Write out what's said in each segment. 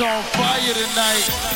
on fire tonight.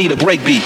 Need a break beat.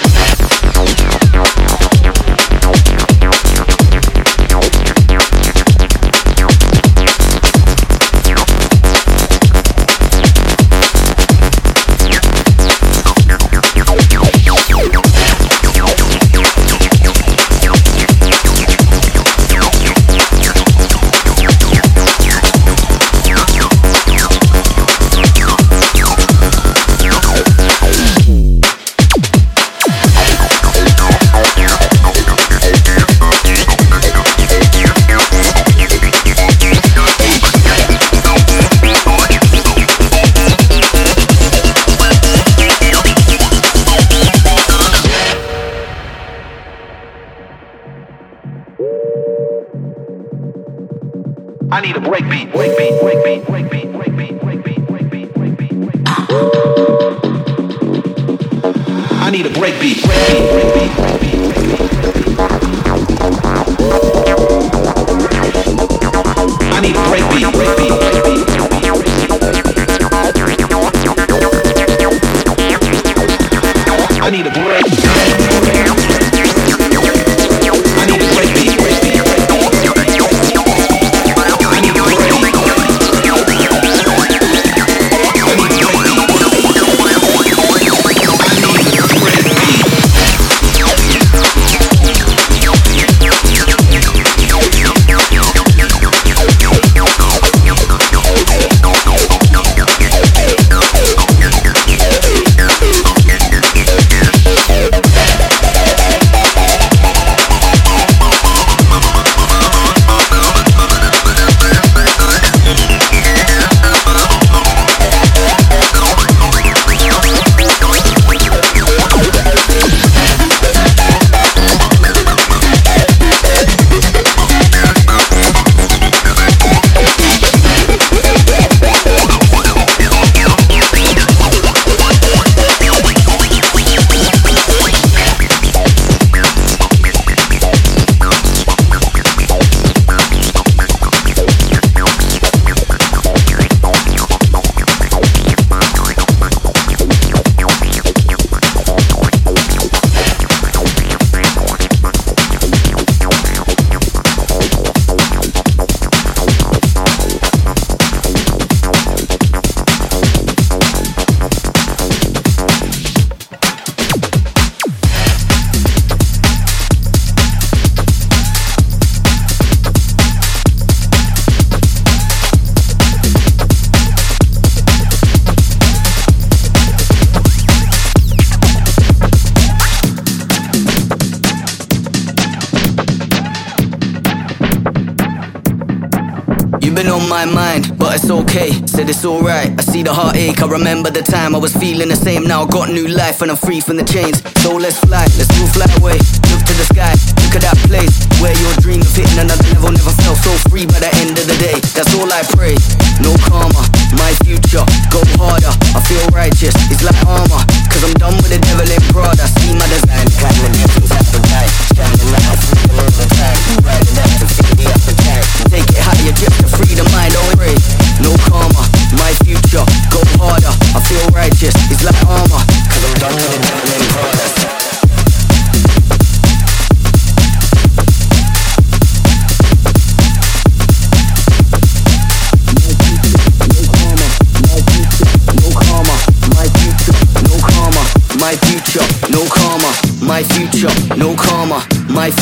Remember the time I was feeling the same. Now I got new life and I'm free from the chains. So let's fly, let's move fly away. Look to the sky, look at that place where your dream of hitting another level never felt so free by the end of the day. That's all I pray. No karma, my future, go harder. I feel righteous, it's like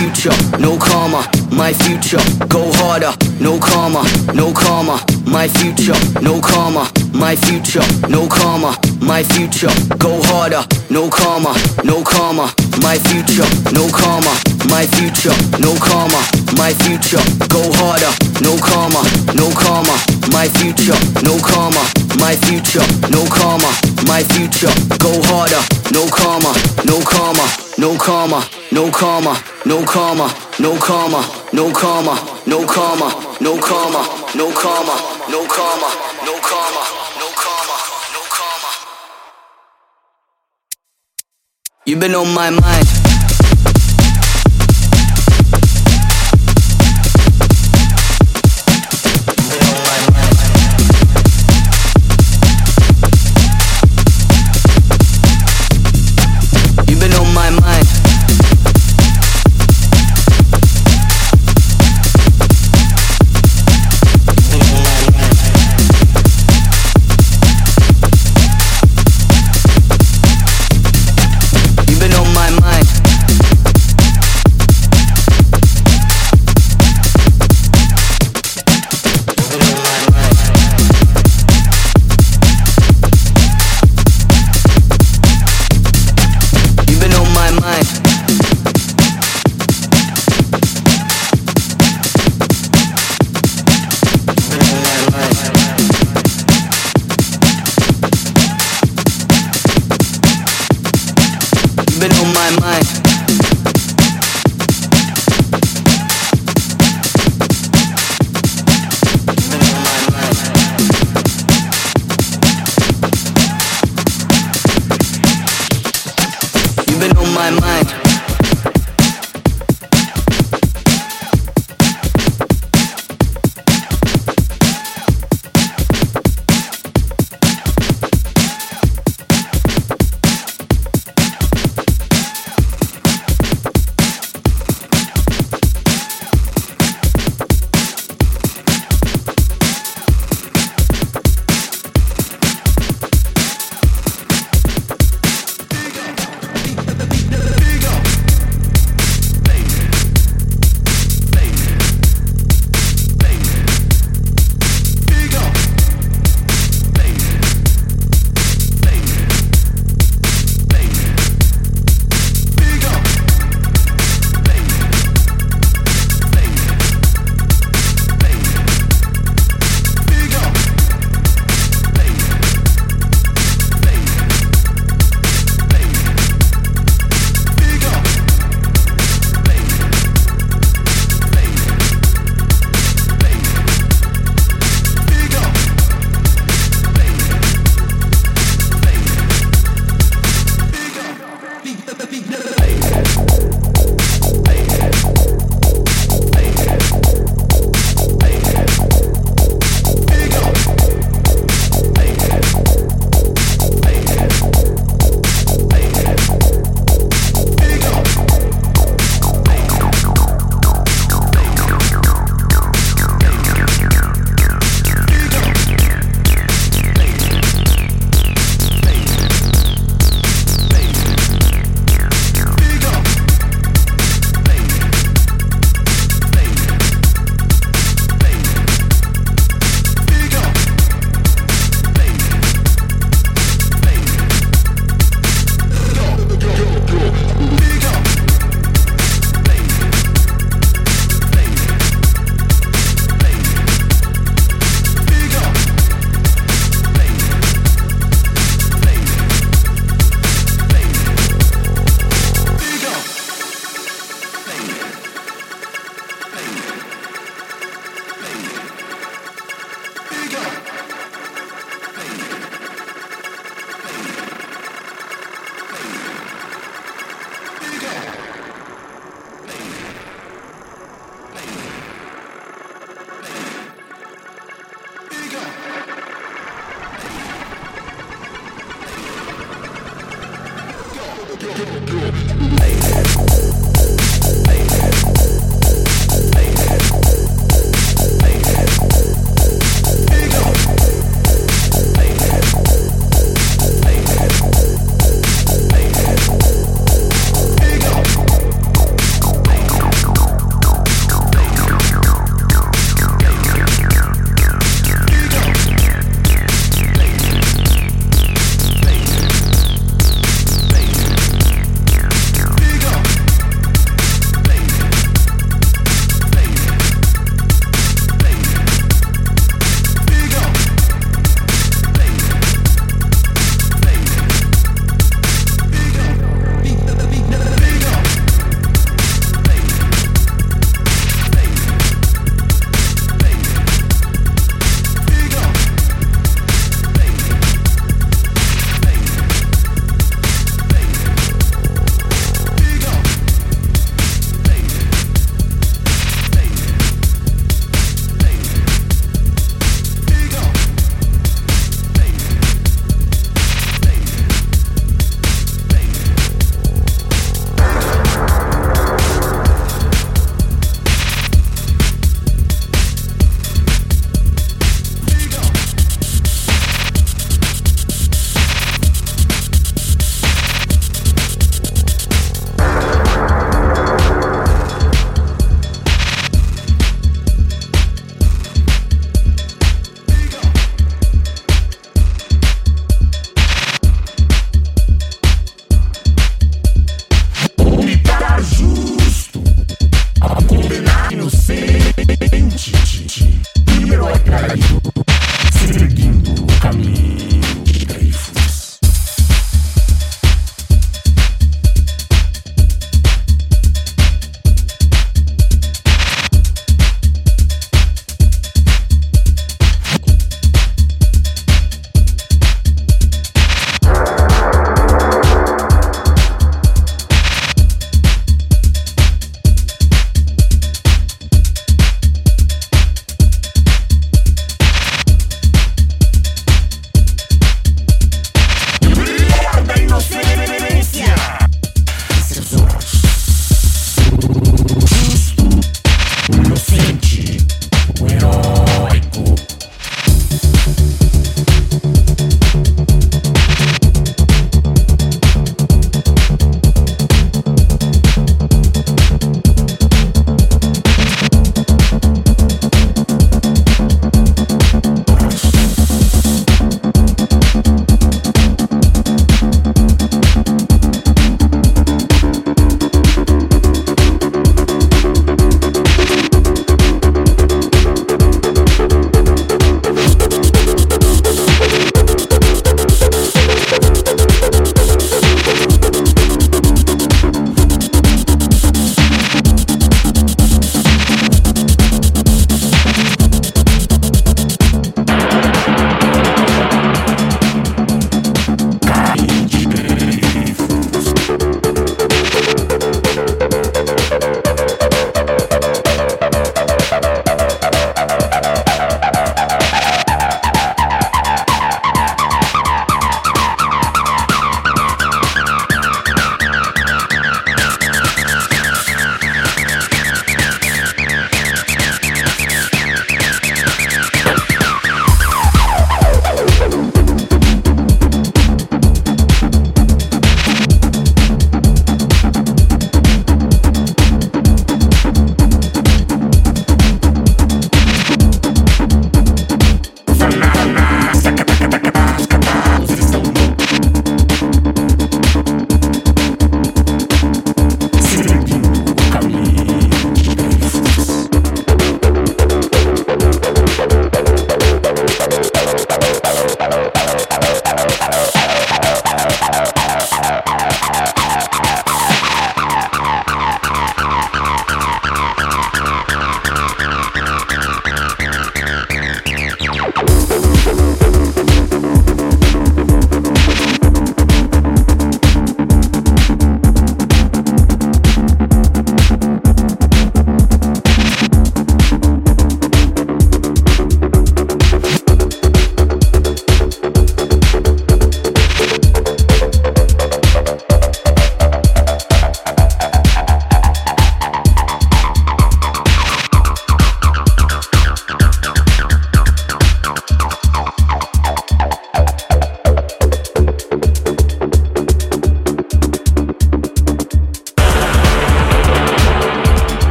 future, no karma, my future, go harder, no karma, no karma, my future, no karma, my future, no karma, my future, go harder, no karma, no karma, my future, no karma, my future, no karma, my future, go harder, no karma, no karma, my future, no karma, my future, no karma, my future, go harder, no karma, no karma, no karma, no karma, no karma, no karma, no karma, no karma, no karma, no karma, no karma, no karma, no karma, no karma. You've been on my mind.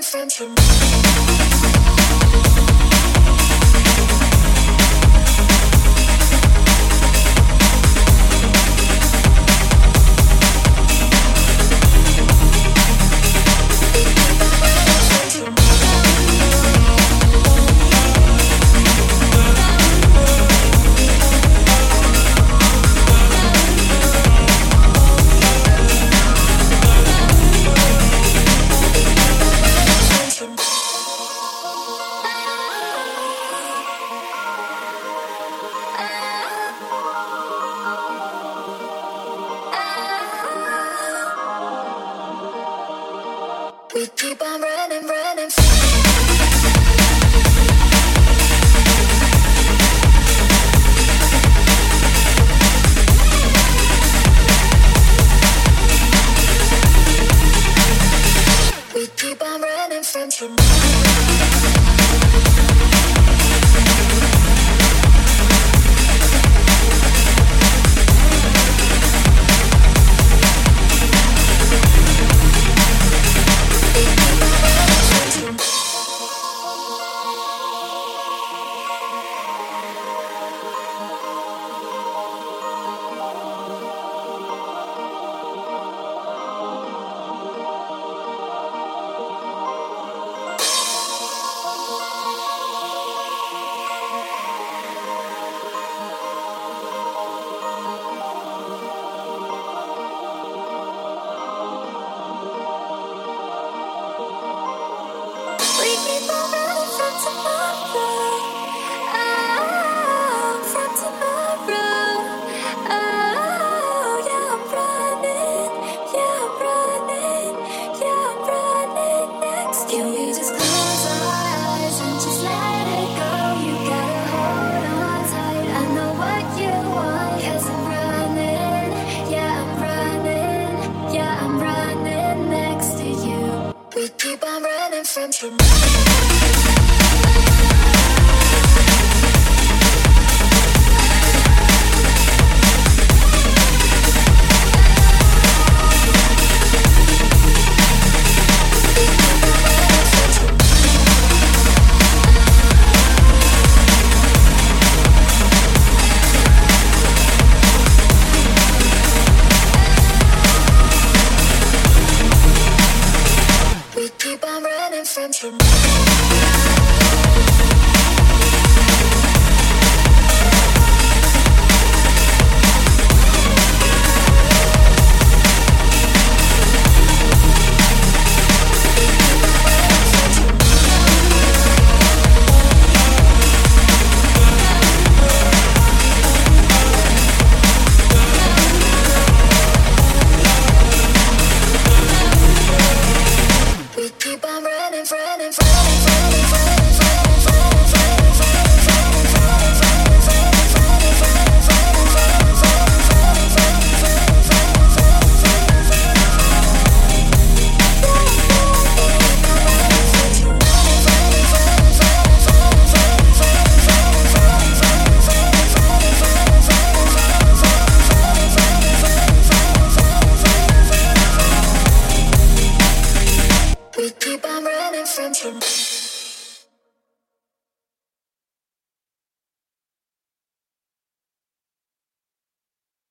different of me. friends from